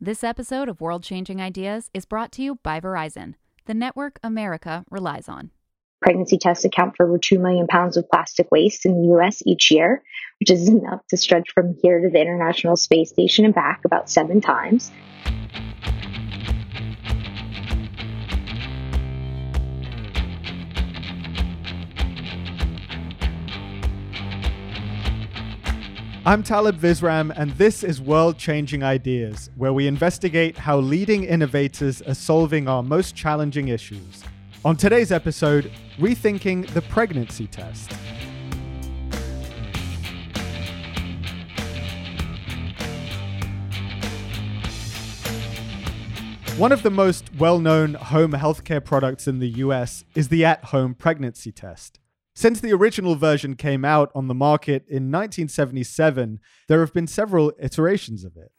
This episode of World Changing Ideas is brought to you by Verizon, the network America relies on. Pregnancy tests account for over 2 million pounds of plastic waste in the US each year, which is enough to stretch from here to the International Space Station and back about seven times. I'm Talib Visram, and this is World Changing Ideas, where we investigate how leading innovators are solving our most challenging issues. On today's episode, rethinking the pregnancy test. One of the most well known home healthcare products in the US is the at home pregnancy test. Since the original version came out on the market in 1977, there have been several iterations of it.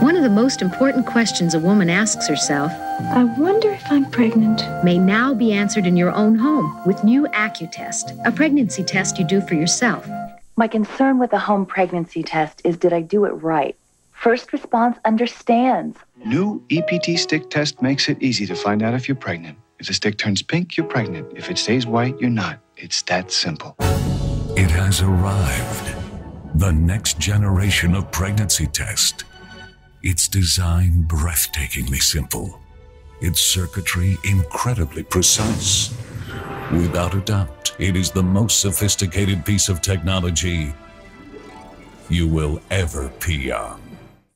One of the most important questions a woman asks herself I wonder if I'm pregnant. may now be answered in your own home with new AccuTest, a pregnancy test you do for yourself. My concern with the home pregnancy test is did I do it right? First response understands. New EPT stick test makes it easy to find out if you're pregnant. If the stick turns pink, you're pregnant. If it stays white, you're not. It's that simple. It has arrived. The next generation of pregnancy test. Its design breathtakingly simple. Its circuitry incredibly precise. Without a doubt, it is the most sophisticated piece of technology you will ever pee on.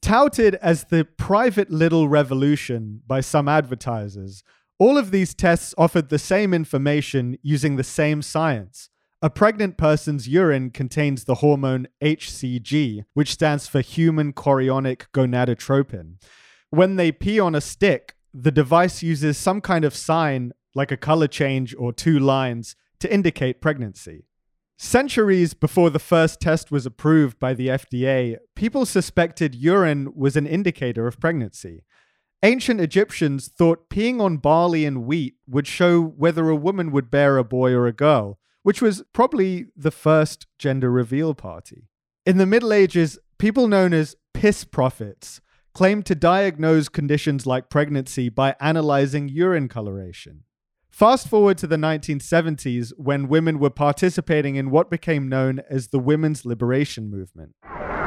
Touted as the private little revolution by some advertisers, all of these tests offered the same information using the same science. A pregnant person's urine contains the hormone HCG, which stands for human chorionic gonadotropin. When they pee on a stick, the device uses some kind of sign, like a color change or two lines, to indicate pregnancy. Centuries before the first test was approved by the FDA, people suspected urine was an indicator of pregnancy. Ancient Egyptians thought peeing on barley and wheat would show whether a woman would bear a boy or a girl, which was probably the first gender reveal party. In the Middle Ages, people known as piss prophets claimed to diagnose conditions like pregnancy by analyzing urine coloration. Fast forward to the 1970s when women were participating in what became known as the women's liberation movement.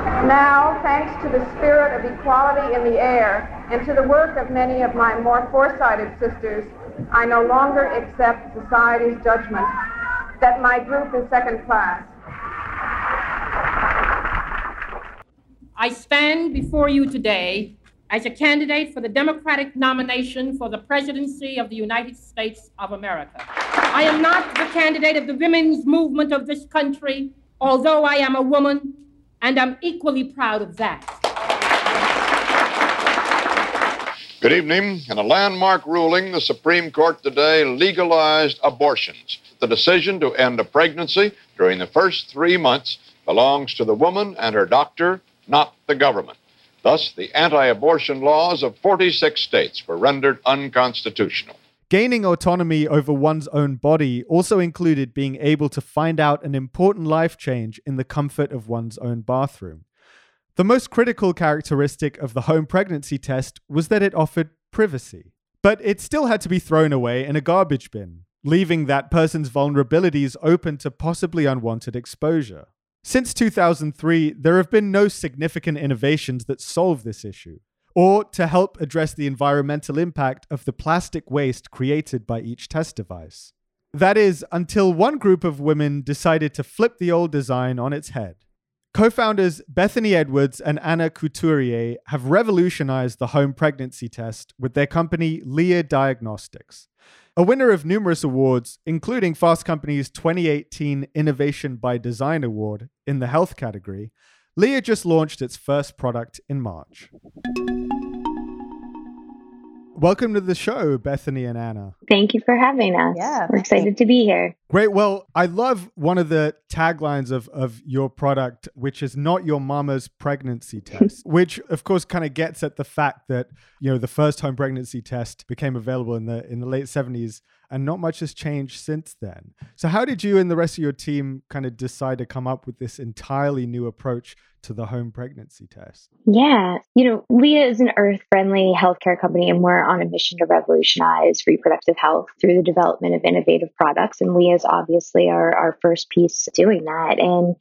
Now, thanks to the spirit of equality in the air and to the work of many of my more foresighted sisters, I no longer accept society's judgment that my group is second class. I stand before you today as a candidate for the Democratic nomination for the presidency of the United States of America. I am not the candidate of the women's movement of this country, although I am a woman, and I'm equally proud of that. Good evening. In a landmark ruling, the Supreme Court today legalized abortions. The decision to end a pregnancy during the first three months belongs to the woman and her doctor, not the government. Thus, the anti abortion laws of 46 states were rendered unconstitutional. Gaining autonomy over one's own body also included being able to find out an important life change in the comfort of one's own bathroom. The most critical characteristic of the home pregnancy test was that it offered privacy. But it still had to be thrown away in a garbage bin, leaving that person's vulnerabilities open to possibly unwanted exposure. Since 2003, there have been no significant innovations that solve this issue, or to help address the environmental impact of the plastic waste created by each test device. That is, until one group of women decided to flip the old design on its head. Co founders Bethany Edwards and Anna Couturier have revolutionized the home pregnancy test with their company Lia Diagnostics. A winner of numerous awards, including Fast Company's 2018 Innovation by Design Award in the health category, Lia just launched its first product in March. Welcome to the show, Bethany and Anna. Thank you for having us. Yeah, We're thank you. excited to be here. Great. Well, I love one of the taglines of, of your product, which is not your mama's pregnancy test, which of course kind of gets at the fact that, you know, the first home pregnancy test became available in the in the late 70s and not much has changed since then. So, how did you and the rest of your team kind of decide to come up with this entirely new approach to the home pregnancy test? Yeah. You know, Lia is an earth friendly healthcare company, and we're on a mission to revolutionize reproductive health through the development of innovative products. And Lia obviously our, our first piece doing that. And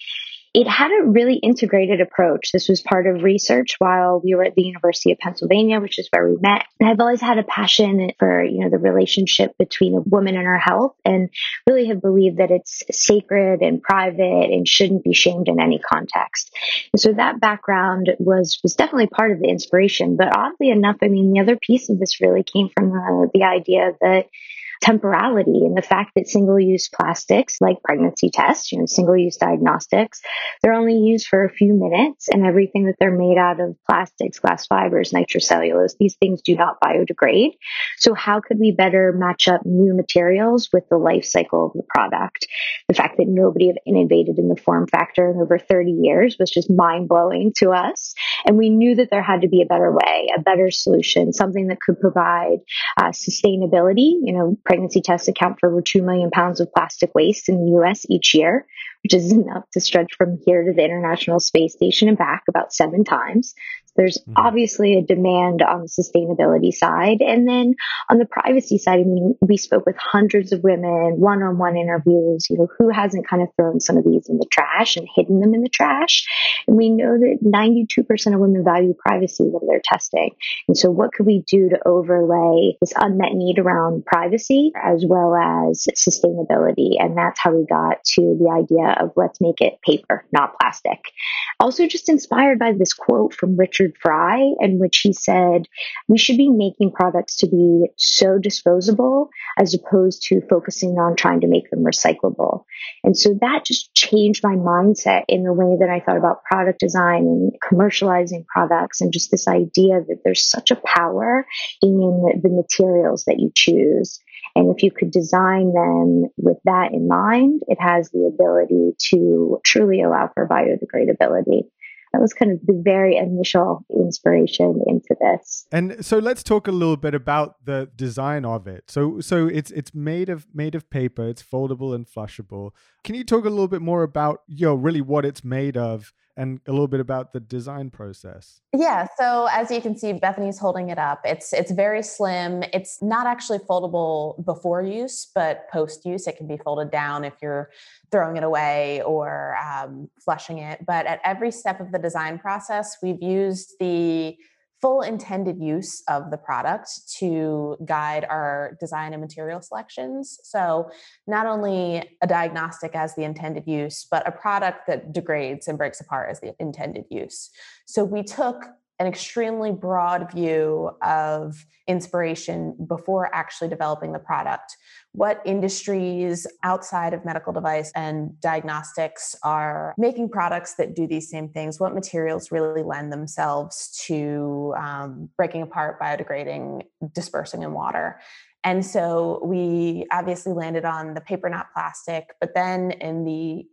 it had a really integrated approach. This was part of research while we were at the University of Pennsylvania, which is where we met. And I've always had a passion for, you know, the relationship between a woman and her health and really have believed that it's sacred and private and shouldn't be shamed in any context. And so that background was, was definitely part of the inspiration. But oddly enough, I mean, the other piece of this really came from the, the idea that temporality and the fact that single use plastics like pregnancy tests, you know, single use diagnostics, they're only used for a few minutes and everything that they're made out of plastics, glass fibers, nitrocellulose, these things do not biodegrade. So how could we better match up new materials with the life cycle of the product? The fact that nobody have innovated in the form factor in over 30 years was just mind blowing to us. And we knew that there had to be a better way, a better solution, something that could provide uh, sustainability, you know, pregnancy tests account for over 2 million pounds of plastic waste in the US each year, which is enough to stretch from here to the International Space Station and back about seven times. There's mm-hmm. obviously a demand on the sustainability side. And then on the privacy side, I mean, we spoke with hundreds of women, one on one interviews, you know, who hasn't kind of thrown some of these in the trash and hidden them in the trash. And we know that 92% of women value privacy when they're testing. And so what could we do to overlay this unmet need around privacy as well as sustainability? And that's how we got to the idea of let's make it paper, not plastic. Also just inspired by this quote from Richard Richard Fry, in which he said we should be making products to be so disposable as opposed to focusing on trying to make them recyclable. And so that just changed my mindset in the way that I thought about product design and commercializing products and just this idea that there's such a power in the materials that you choose. And if you could design them with that in mind, it has the ability to truly allow for biodegradability that was kind of the very initial inspiration into this. And so let's talk a little bit about the design of it. So so it's it's made of made of paper, it's foldable and flushable. Can you talk a little bit more about you know really what it's made of and a little bit about the design process. Yeah, so as you can see, Bethany's holding it up. It's it's very slim. It's not actually foldable before use, but post use, it can be folded down if you're throwing it away or um, flushing it. But at every step of the design process, we've used the full intended use of the product to guide our design and material selections. So, not only a diagnostic as the intended use, but a product that degrades and breaks apart as the intended use. So, we took an extremely broad view of inspiration before actually developing the product. What industries outside of medical device and diagnostics are making products that do these same things? What materials really lend themselves to um, breaking apart, biodegrading, dispersing in water? And so we obviously landed on the paper, not plastic, but then in the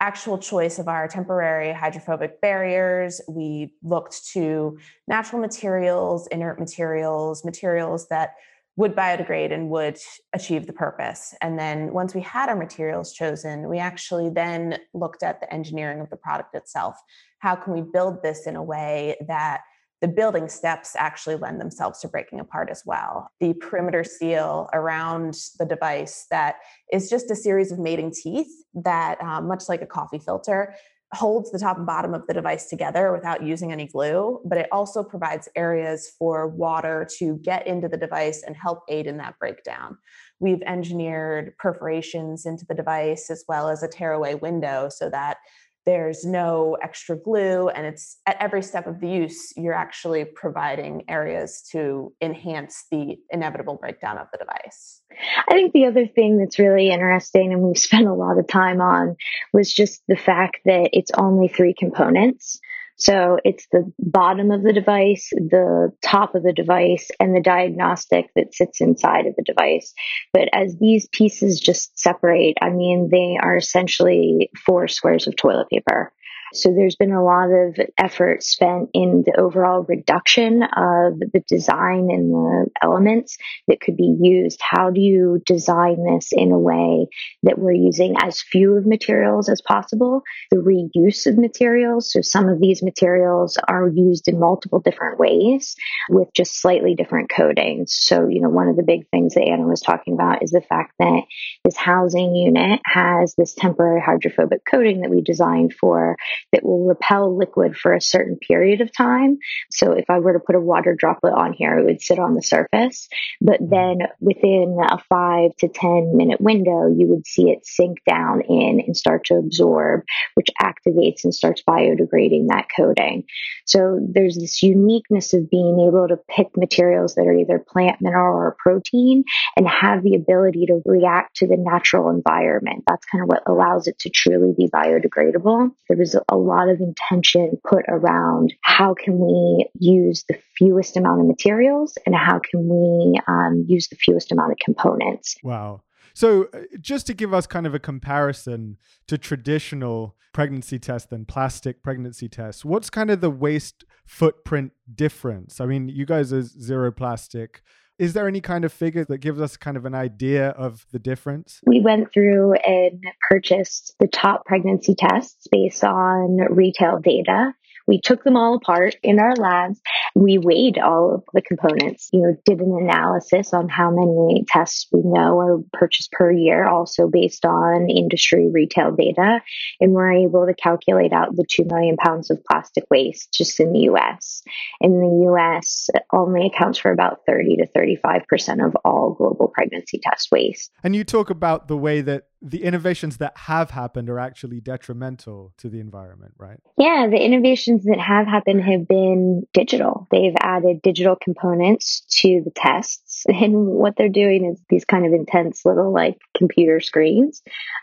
actual choice of our temporary hydrophobic barriers. We looked to natural materials, inert materials, materials that would biodegrade and would achieve the purpose. And then once we had our materials chosen, we actually then looked at the engineering of the product itself. How can we build this in a way that the building steps actually lend themselves to breaking apart as well. The perimeter seal around the device that is just a series of mating teeth that, um, much like a coffee filter, holds the top and bottom of the device together without using any glue, but it also provides areas for water to get into the device and help aid in that breakdown. We've engineered perforations into the device as well as a tearaway window so that there's no extra glue and it's at every step of the use you're actually providing areas to enhance the inevitable breakdown of the device. I think the other thing that's really interesting and we've spent a lot of time on was just the fact that it's only three components so it's the bottom of the device, the top of the device, and the diagnostic that sits inside of the device. But as these pieces just separate, I mean, they are essentially four squares of toilet paper. So there's been a lot of effort spent in the overall reduction of the design and the elements that could be used. How do you design this in a way that we're using as few of materials as possible? The reuse of materials. So some of these materials are used in multiple different ways with just slightly different coatings. So, you know, one of the big things that Anna was talking about is the fact that this housing unit has this temporary hydrophobic coating that we designed for that will repel liquid for a certain period of time. So if I were to put a water droplet on here, it would sit on the surface. But mm-hmm. then within a five to 10 minute window, you would see it sink down in and start to absorb, which activates and starts biodegrading that coating. So there's this uniqueness of being able to pick materials that are either plant, mineral, or protein and have the ability to react to the natural environment. That's kind of what allows it to truly be biodegradable. There was a lot of intention put around how can we use the fewest amount of materials and how can we um, use the fewest amount of components. Wow. So, uh, just to give us kind of a comparison to traditional pregnancy tests and plastic pregnancy tests, what's kind of the waste footprint difference? I mean, you guys are zero plastic. Is there any kind of figure that gives us kind of an idea of the difference? We went through and purchased the top pregnancy tests based on retail data we took them all apart in our labs. We weighed all of the components, you know, did an analysis on how many tests we know are purchased per year, also based on industry retail data. And we're able to calculate out the 2 million pounds of plastic waste just in the US. In the US, only accounts for about 30 to 35% of all global pregnancy test waste. And you talk about the way that the innovations that have happened are actually detrimental to the environment, right? Yeah, the innovations that have happened have been digital. They've added digital components to the tests. And what they're doing is these kind of intense little like computer screens.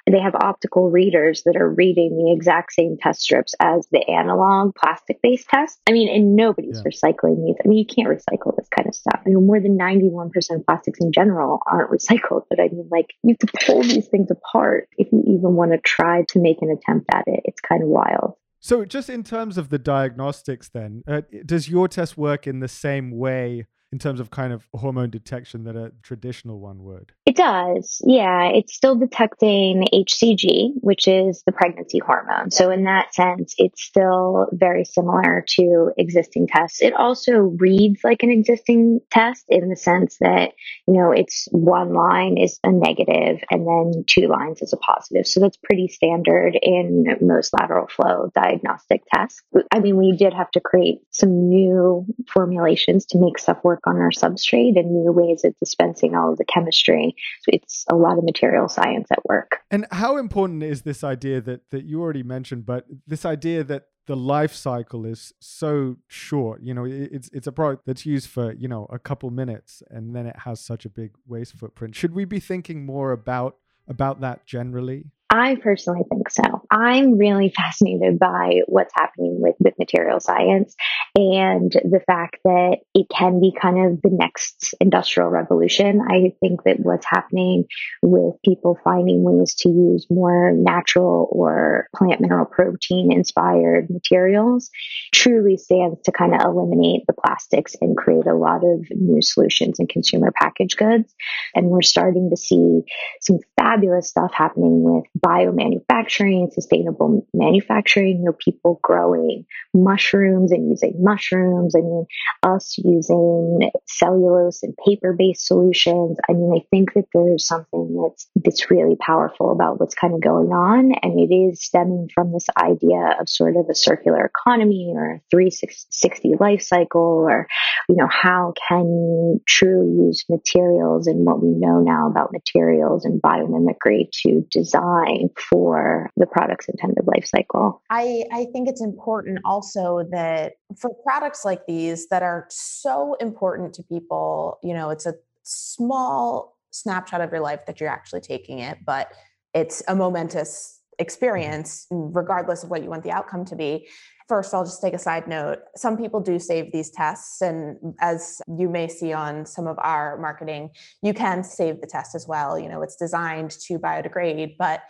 They have optical readers that are reading the exact same test strips as the analog plastic based tests. I mean, and nobody's yeah. recycling these. I mean, you can't recycle this kind of stuff. I mean, more than 91% of plastics in general aren't recycled. But I mean, like, you have to pull these things apart if you even want to try to make an attempt at it. It's kind of wild. So, just in terms of the diagnostics, then, uh, does your test work in the same way in terms of kind of hormone detection that a traditional one would? It does. Yeah. It's still detecting HCG, which is the pregnancy hormone. So, in that sense, it's still very similar to existing tests. It also reads like an existing test in the sense that, you know, it's one line is a negative and then two lines is a positive. So, that's pretty standard in most lateral flow diagnostic tests. I mean, we did have to create some new formulations to make stuff work on our substrate and new ways of dispensing all of the chemistry. So it's a lot of material science at work. And how important is this idea that that you already mentioned, but this idea that the life cycle is so short. You know, it's it's a product that's used for you know a couple minutes, and then it has such a big waste footprint. Should we be thinking more about about that generally? I personally think so. I'm really fascinated by what's happening with, with material science and the fact that it can be kind of the next industrial revolution. I think that what's happening with people finding ways to use more natural or plant mineral protein inspired materials truly stands to kind of eliminate the plastics and create a lot of new solutions in consumer packaged goods. And we're starting to see some fabulous stuff happening with biomanufacturing, sustainable manufacturing, you know, people growing mushrooms and using mushrooms. I mean, us using cellulose and paper based solutions. I mean, I think that there's something that's, that's really powerful about what's kind of going on. And it is stemming from this idea of sort of a circular economy or a 360 life cycle or, you know, how can you truly use materials and what we know now about materials and biomimicry to design for the product's intended life cycle. I, I think it's important also that for products like these that are so important to people, you know, it's a small snapshot of your life that you're actually taking it, but it's a momentous Mm-hmm. experience, regardless of what you want the outcome to be. First, I'll just take a side note. Some people do save these tests. And as you may see on some of our marketing, you can save the test as well. You know, it's designed to biodegrade, but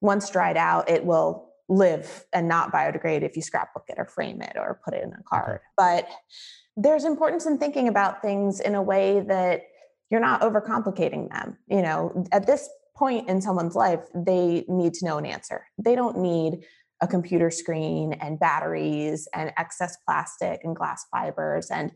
once dried out, it will live and not biodegrade if you scrapbook it or frame it or put it in a card. But there's importance in thinking about things in a way that you're not overcomplicating them. You know, at this point in someone's life, they need to know an answer. They don't need a computer screen and batteries and excess plastic and glass fibers and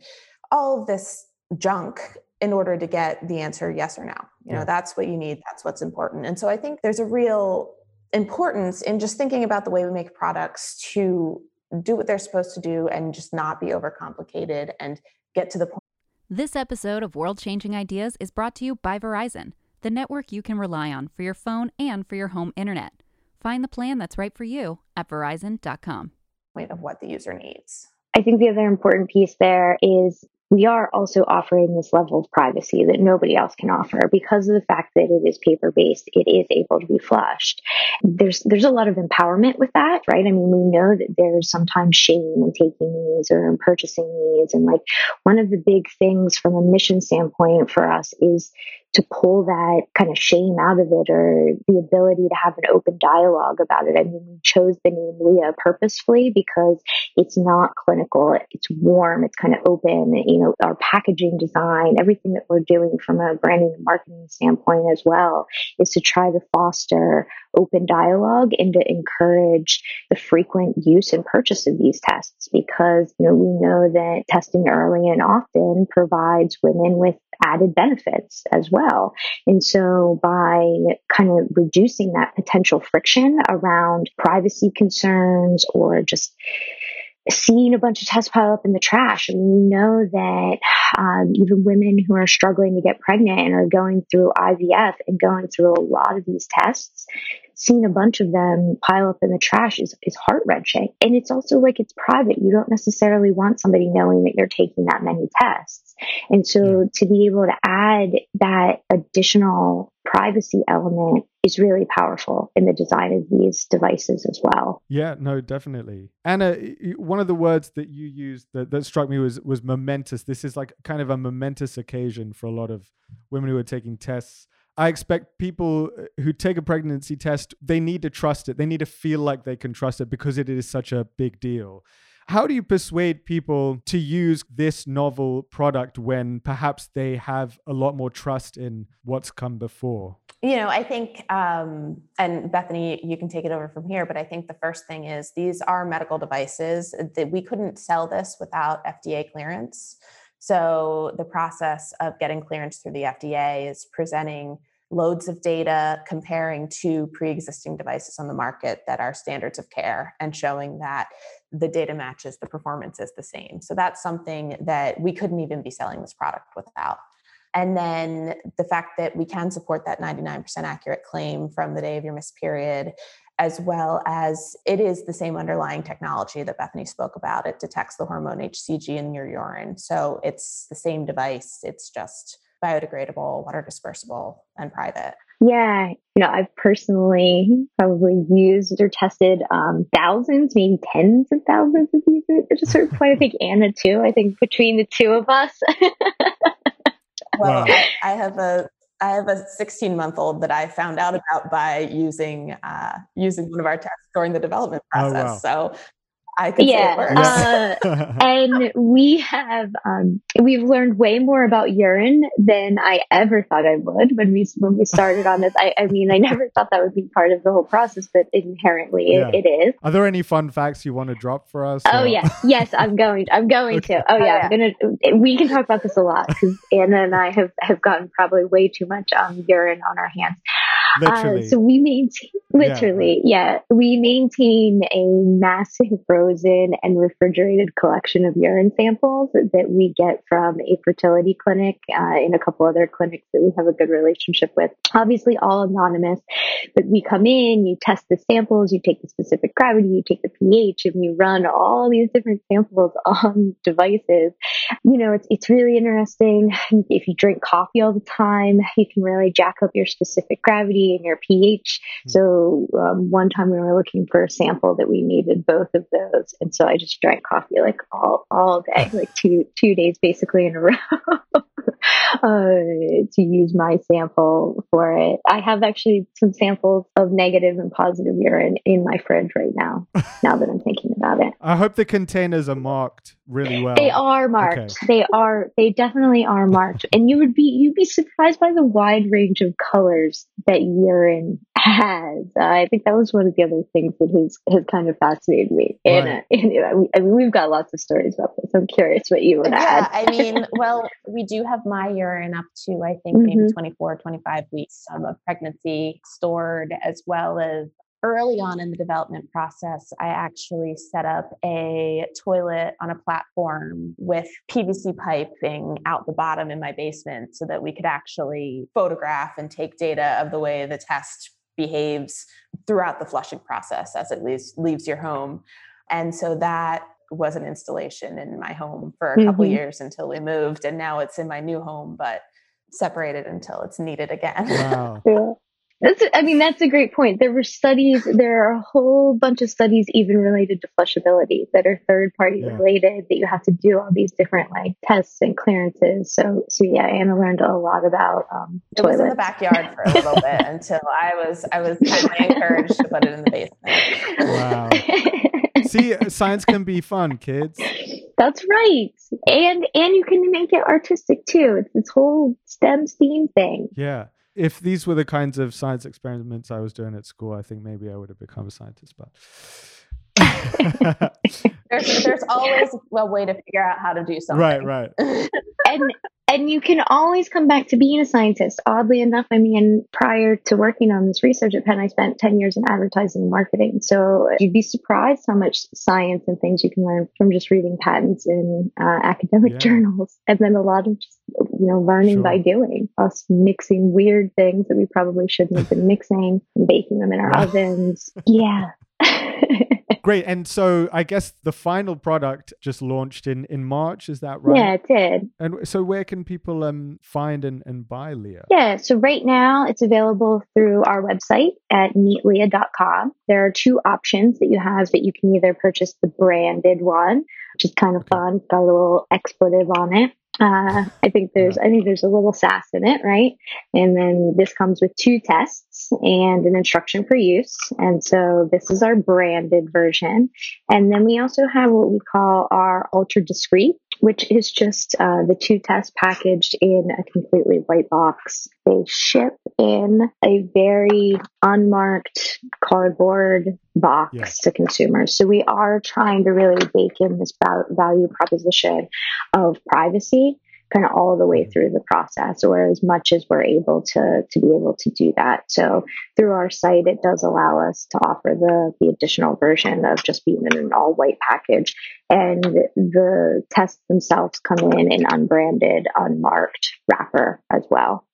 all of this junk in order to get the answer yes or no. You know, yeah. that's what you need, that's what's important. And so I think there's a real importance in just thinking about the way we make products to do what they're supposed to do and just not be overcomplicated and get to the point. This episode of World Changing Ideas is brought to you by Verizon, the network you can rely on for your phone and for your home internet. Find the plan that's right for you at verizon.com. Of what the user needs. I think the other important piece there is we are also offering this level of privacy that nobody else can offer because of the fact that it is paper based it is able to be flushed there's there's a lot of empowerment with that right i mean we know that there's sometimes shame in taking these or in purchasing these and like one of the big things from a mission standpoint for us is to pull that kind of shame out of it or the ability to have an open dialogue about it. I mean, we chose the name Lia purposefully because it's not clinical. It's warm. It's kind of open. You know, our packaging design, everything that we're doing from a branding and marketing standpoint as well is to try to foster open dialogue and to encourage the frequent use and purchase of these tests because, you know, we know that testing early and often provides women with added benefits as well. And so by kind of reducing that potential friction around privacy concerns or just seeing a bunch of tests pile up in the trash. And we know that um, even women who are struggling to get pregnant and are going through IVF and going through a lot of these tests, seeing a bunch of them pile up in the trash is, is heart wrenching. And it's also like it's private. You don't necessarily want somebody knowing that you're taking that many tests. And so to be able to add that additional privacy element is really powerful in the design of these devices as well. Yeah, no, definitely. Anna, one of the words that you used that, that struck me was was momentous. This is like kind of a momentous occasion for a lot of women who are taking tests. I expect people uh, who take a pregnancy test, they need to trust it. They need to feel like they can trust it because it is such a big deal. How do you persuade people to use this novel product when perhaps they have a lot more trust in what's come before? You know, I think, um, and Bethany, you can take it over from here, but I think the first thing is these are medical devices that we couldn't sell this without FDA clearance. So the process of getting clearance through the FDA is presenting loads of data comparing to pre-existing devices on the market that are standards of care and showing that the data matches the performance is the same so that's something that we couldn't even be selling this product without and then the fact that we can support that 99% accurate claim from the day of your missed period as well as it is the same underlying technology that Bethany spoke about. It detects the hormone HCG in your urine. So it's the same device, it's just biodegradable, water dispersible, and private? Yeah, you know, I've personally probably used or tested um, thousands, maybe tens of thousands of these at a certain point. I think Anna too. I think between the two of us. well, I, I, have a I have a 16 month old that I found out about by using uh, using one of our tests during the development process. Oh, wow. So I could yeah. Uh, and we have um, we've learned way more about urine than I ever thought I would when we when we started on this. I, I mean, I never thought that would be part of the whole process, but inherently yeah. it, it is. Are there any fun facts you want to drop for us? Oh or? yes, yes, I'm going. I'm going okay. to. Oh yeah, I'm gonna. We can talk about this a lot because Anna and I have have gotten probably way too much um, urine on our hands. Literally. Uh, so we maintain, literally, yeah, yeah, we maintain a massive frozen and refrigerated collection of urine samples that we get from a fertility clinic uh, and a couple other clinics that we have a good relationship with. Obviously, all anonymous, but we come in, you test the samples, you take the specific gravity, you take the pH, and we run all these different samples on devices. You know, it's it's really interesting. If you drink coffee all the time, you can really jack up your specific gravity and your pH. Mm-hmm. So um, one time we were looking for a sample that we needed both of those, and so I just drank coffee like all all day, like two two days basically in a row. to use my sample for it. I have actually some samples of negative and positive urine in my fridge right now. now that I'm thinking about it, I hope the containers are marked really well. they are marked. Okay. They are. They definitely are marked, and you would be you'd be surprised by the wide range of colors that urine has. Uh, I think that was one of the other things that has has kind of fascinated me. And, uh, and you know, I mean, we've got lots of stories about this. I'm curious what you would Yeah, add. I mean, well, we do have my urine up to, I think, maybe Mhm. 24, 25 weeks of pregnancy stored, as well as early on in the development process, I actually set up a toilet on a platform with PVC piping out the bottom in my basement so that we could actually photograph and take data of the way the test behaves throughout the flushing process as it leaves, leaves your home. And so that was an installation in my home for a couple Mhm. years until we moved. And now it's in my new home, but separated until it's needed again. Wow. Yeah. That's, I mean, that's a great point. There were studies, there are a whole bunch of studies even related to flushability that are third party Yeah. related that you have to do all these different like tests and clearances. So, so yeah, Anna learned a lot about um, It was in the backyard for a little bit until I was I was kindly encouraged to put it in the basement. Wow. See, science can be fun, kids. That's right. And and you can make it artistic too. It's this whole STEM STEAM thing. Yeah. If these were the kinds of science experiments I was doing at school, I think maybe I would have become a scientist. But There's there's always a way to figure out how to do something. right, right. and and you can always come back to being a scientist. Oddly enough, I mean, prior to working on this research at Penn, I spent ten years in advertising and marketing. So you'd be surprised how much science and things you can learn from just reading patents in uh, academic Yeah. journals, and then a lot of just you know learning by doing. Us mixing weird things that we probably shouldn't have been mixing, and baking them in our ovens. Yeah. Great. And so I guess the final product just launched in, in March. Is that right? Yeah, it did. And so where can people um, find and, and buy Lia? Yeah, so right now it's available through our website at meetlia.com. There are two options that you have that you can either purchase the branded one, which is kind of Okay. fun, it's got a little expletive on it. Uh, I think there's, I think there's a little sass in it, right? And then this comes with two tests and an instruction for use. And so this is our branded version. And then we also have what we call our ultra discreet, which is just uh, the two tests packaged in a completely white box. They ship in a very unmarked cardboard box Yeah. to consumers. So we are trying to really bake in this value proposition of privacy kind of all the way through the process or as much as we're able to to be able to do that. So through our site it does allow us to offer the the additional version of just being in an all white package. And the tests themselves come in an unbranded unmarked wrapper as well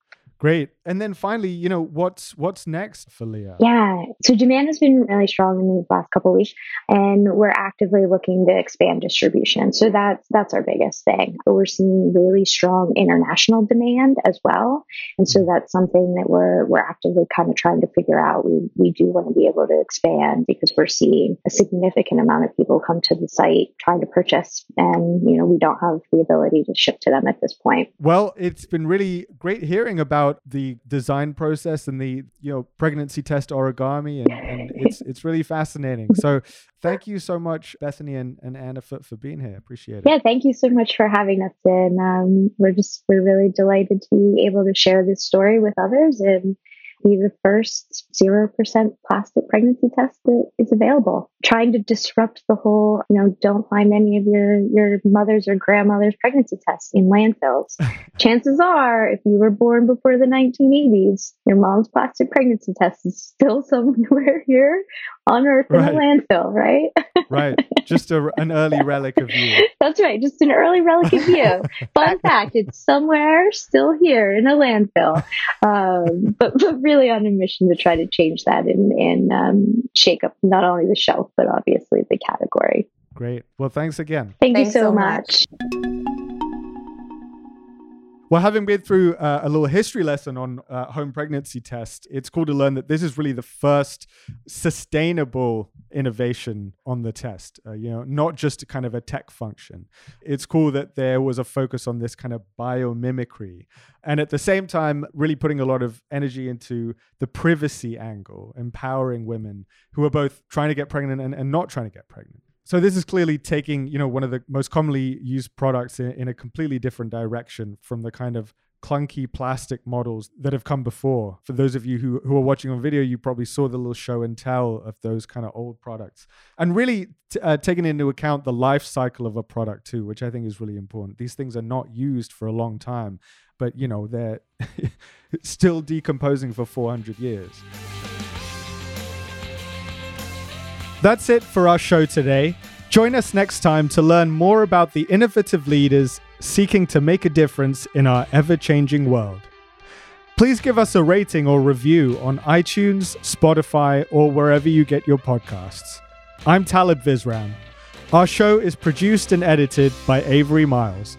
Great. And then finally, you know, what's what's next for Lia? Yeah. So demand has been really strong in these last couple of weeks, and we're actively looking to expand distribution. So that's that's our biggest thing. But we're seeing really strong international demand as well, and so mm-hmm. that's something that we're we're actively kind of trying to figure out. We we do want to be able to expand because we're seeing a significant amount of people come to the site trying to purchase, and you know we don't have the ability to ship to them at this point. Well, it's been really great hearing about the design process and the you know pregnancy test origami, and, and it's it's really fascinating. So, thank you so much, Bethany and, and Anna, for, for being here. Appreciate it. Yeah, thank you so much for having us in. Um, we're just we're really delighted to be able to share this story with others and be the first zero percent plastic pregnancy test that is available. Trying to disrupt the whole, you know, don't find any of your your mother's or grandmother's pregnancy tests in landfills. Chances are, if you were born before the 1980s, your mom's plastic pregnancy test is still somewhere here on Earth in Right. a landfill, right? Right. Just a, an early relic of you. That's right. Just an early relic of you. Fun fact: it's somewhere still here in a landfill, um, but, but really on a mission to try to change that and, and um, shake up not only the shelf but obviously the category. Great. Well, thanks again. Thank Thanks you so, so much. much. Well, having been through uh, a little history lesson on uh, home pregnancy test, it's cool to learn that this is really the first sustainable innovation on the test. Uh, you know, not just kind of a tech function. It's cool that there was a focus on this kind of biomimicry, and at the same time, really putting a lot of energy into the privacy angle, empowering women who are both trying to get pregnant and, and not trying to get pregnant. So this is clearly taking, you know, one of the most commonly used products in, in, a completely different direction from the kind of clunky plastic models that have come before. For those of you who, who are watching on video, you probably saw the little show and tell of those kind of old products. And really t- uh, taking into account the life cycle of a product too, which I think is really important. These things are not used for a long time, but, you know, they're still decomposing for 400 years. That's it for our show today. Join us next time to learn more about the innovative leaders seeking to make a difference in our ever changing world. Please give us a rating or review on iTunes, Spotify, or wherever you get your podcasts. I'm Talib Visram. Our show is produced and edited by Avery Miles.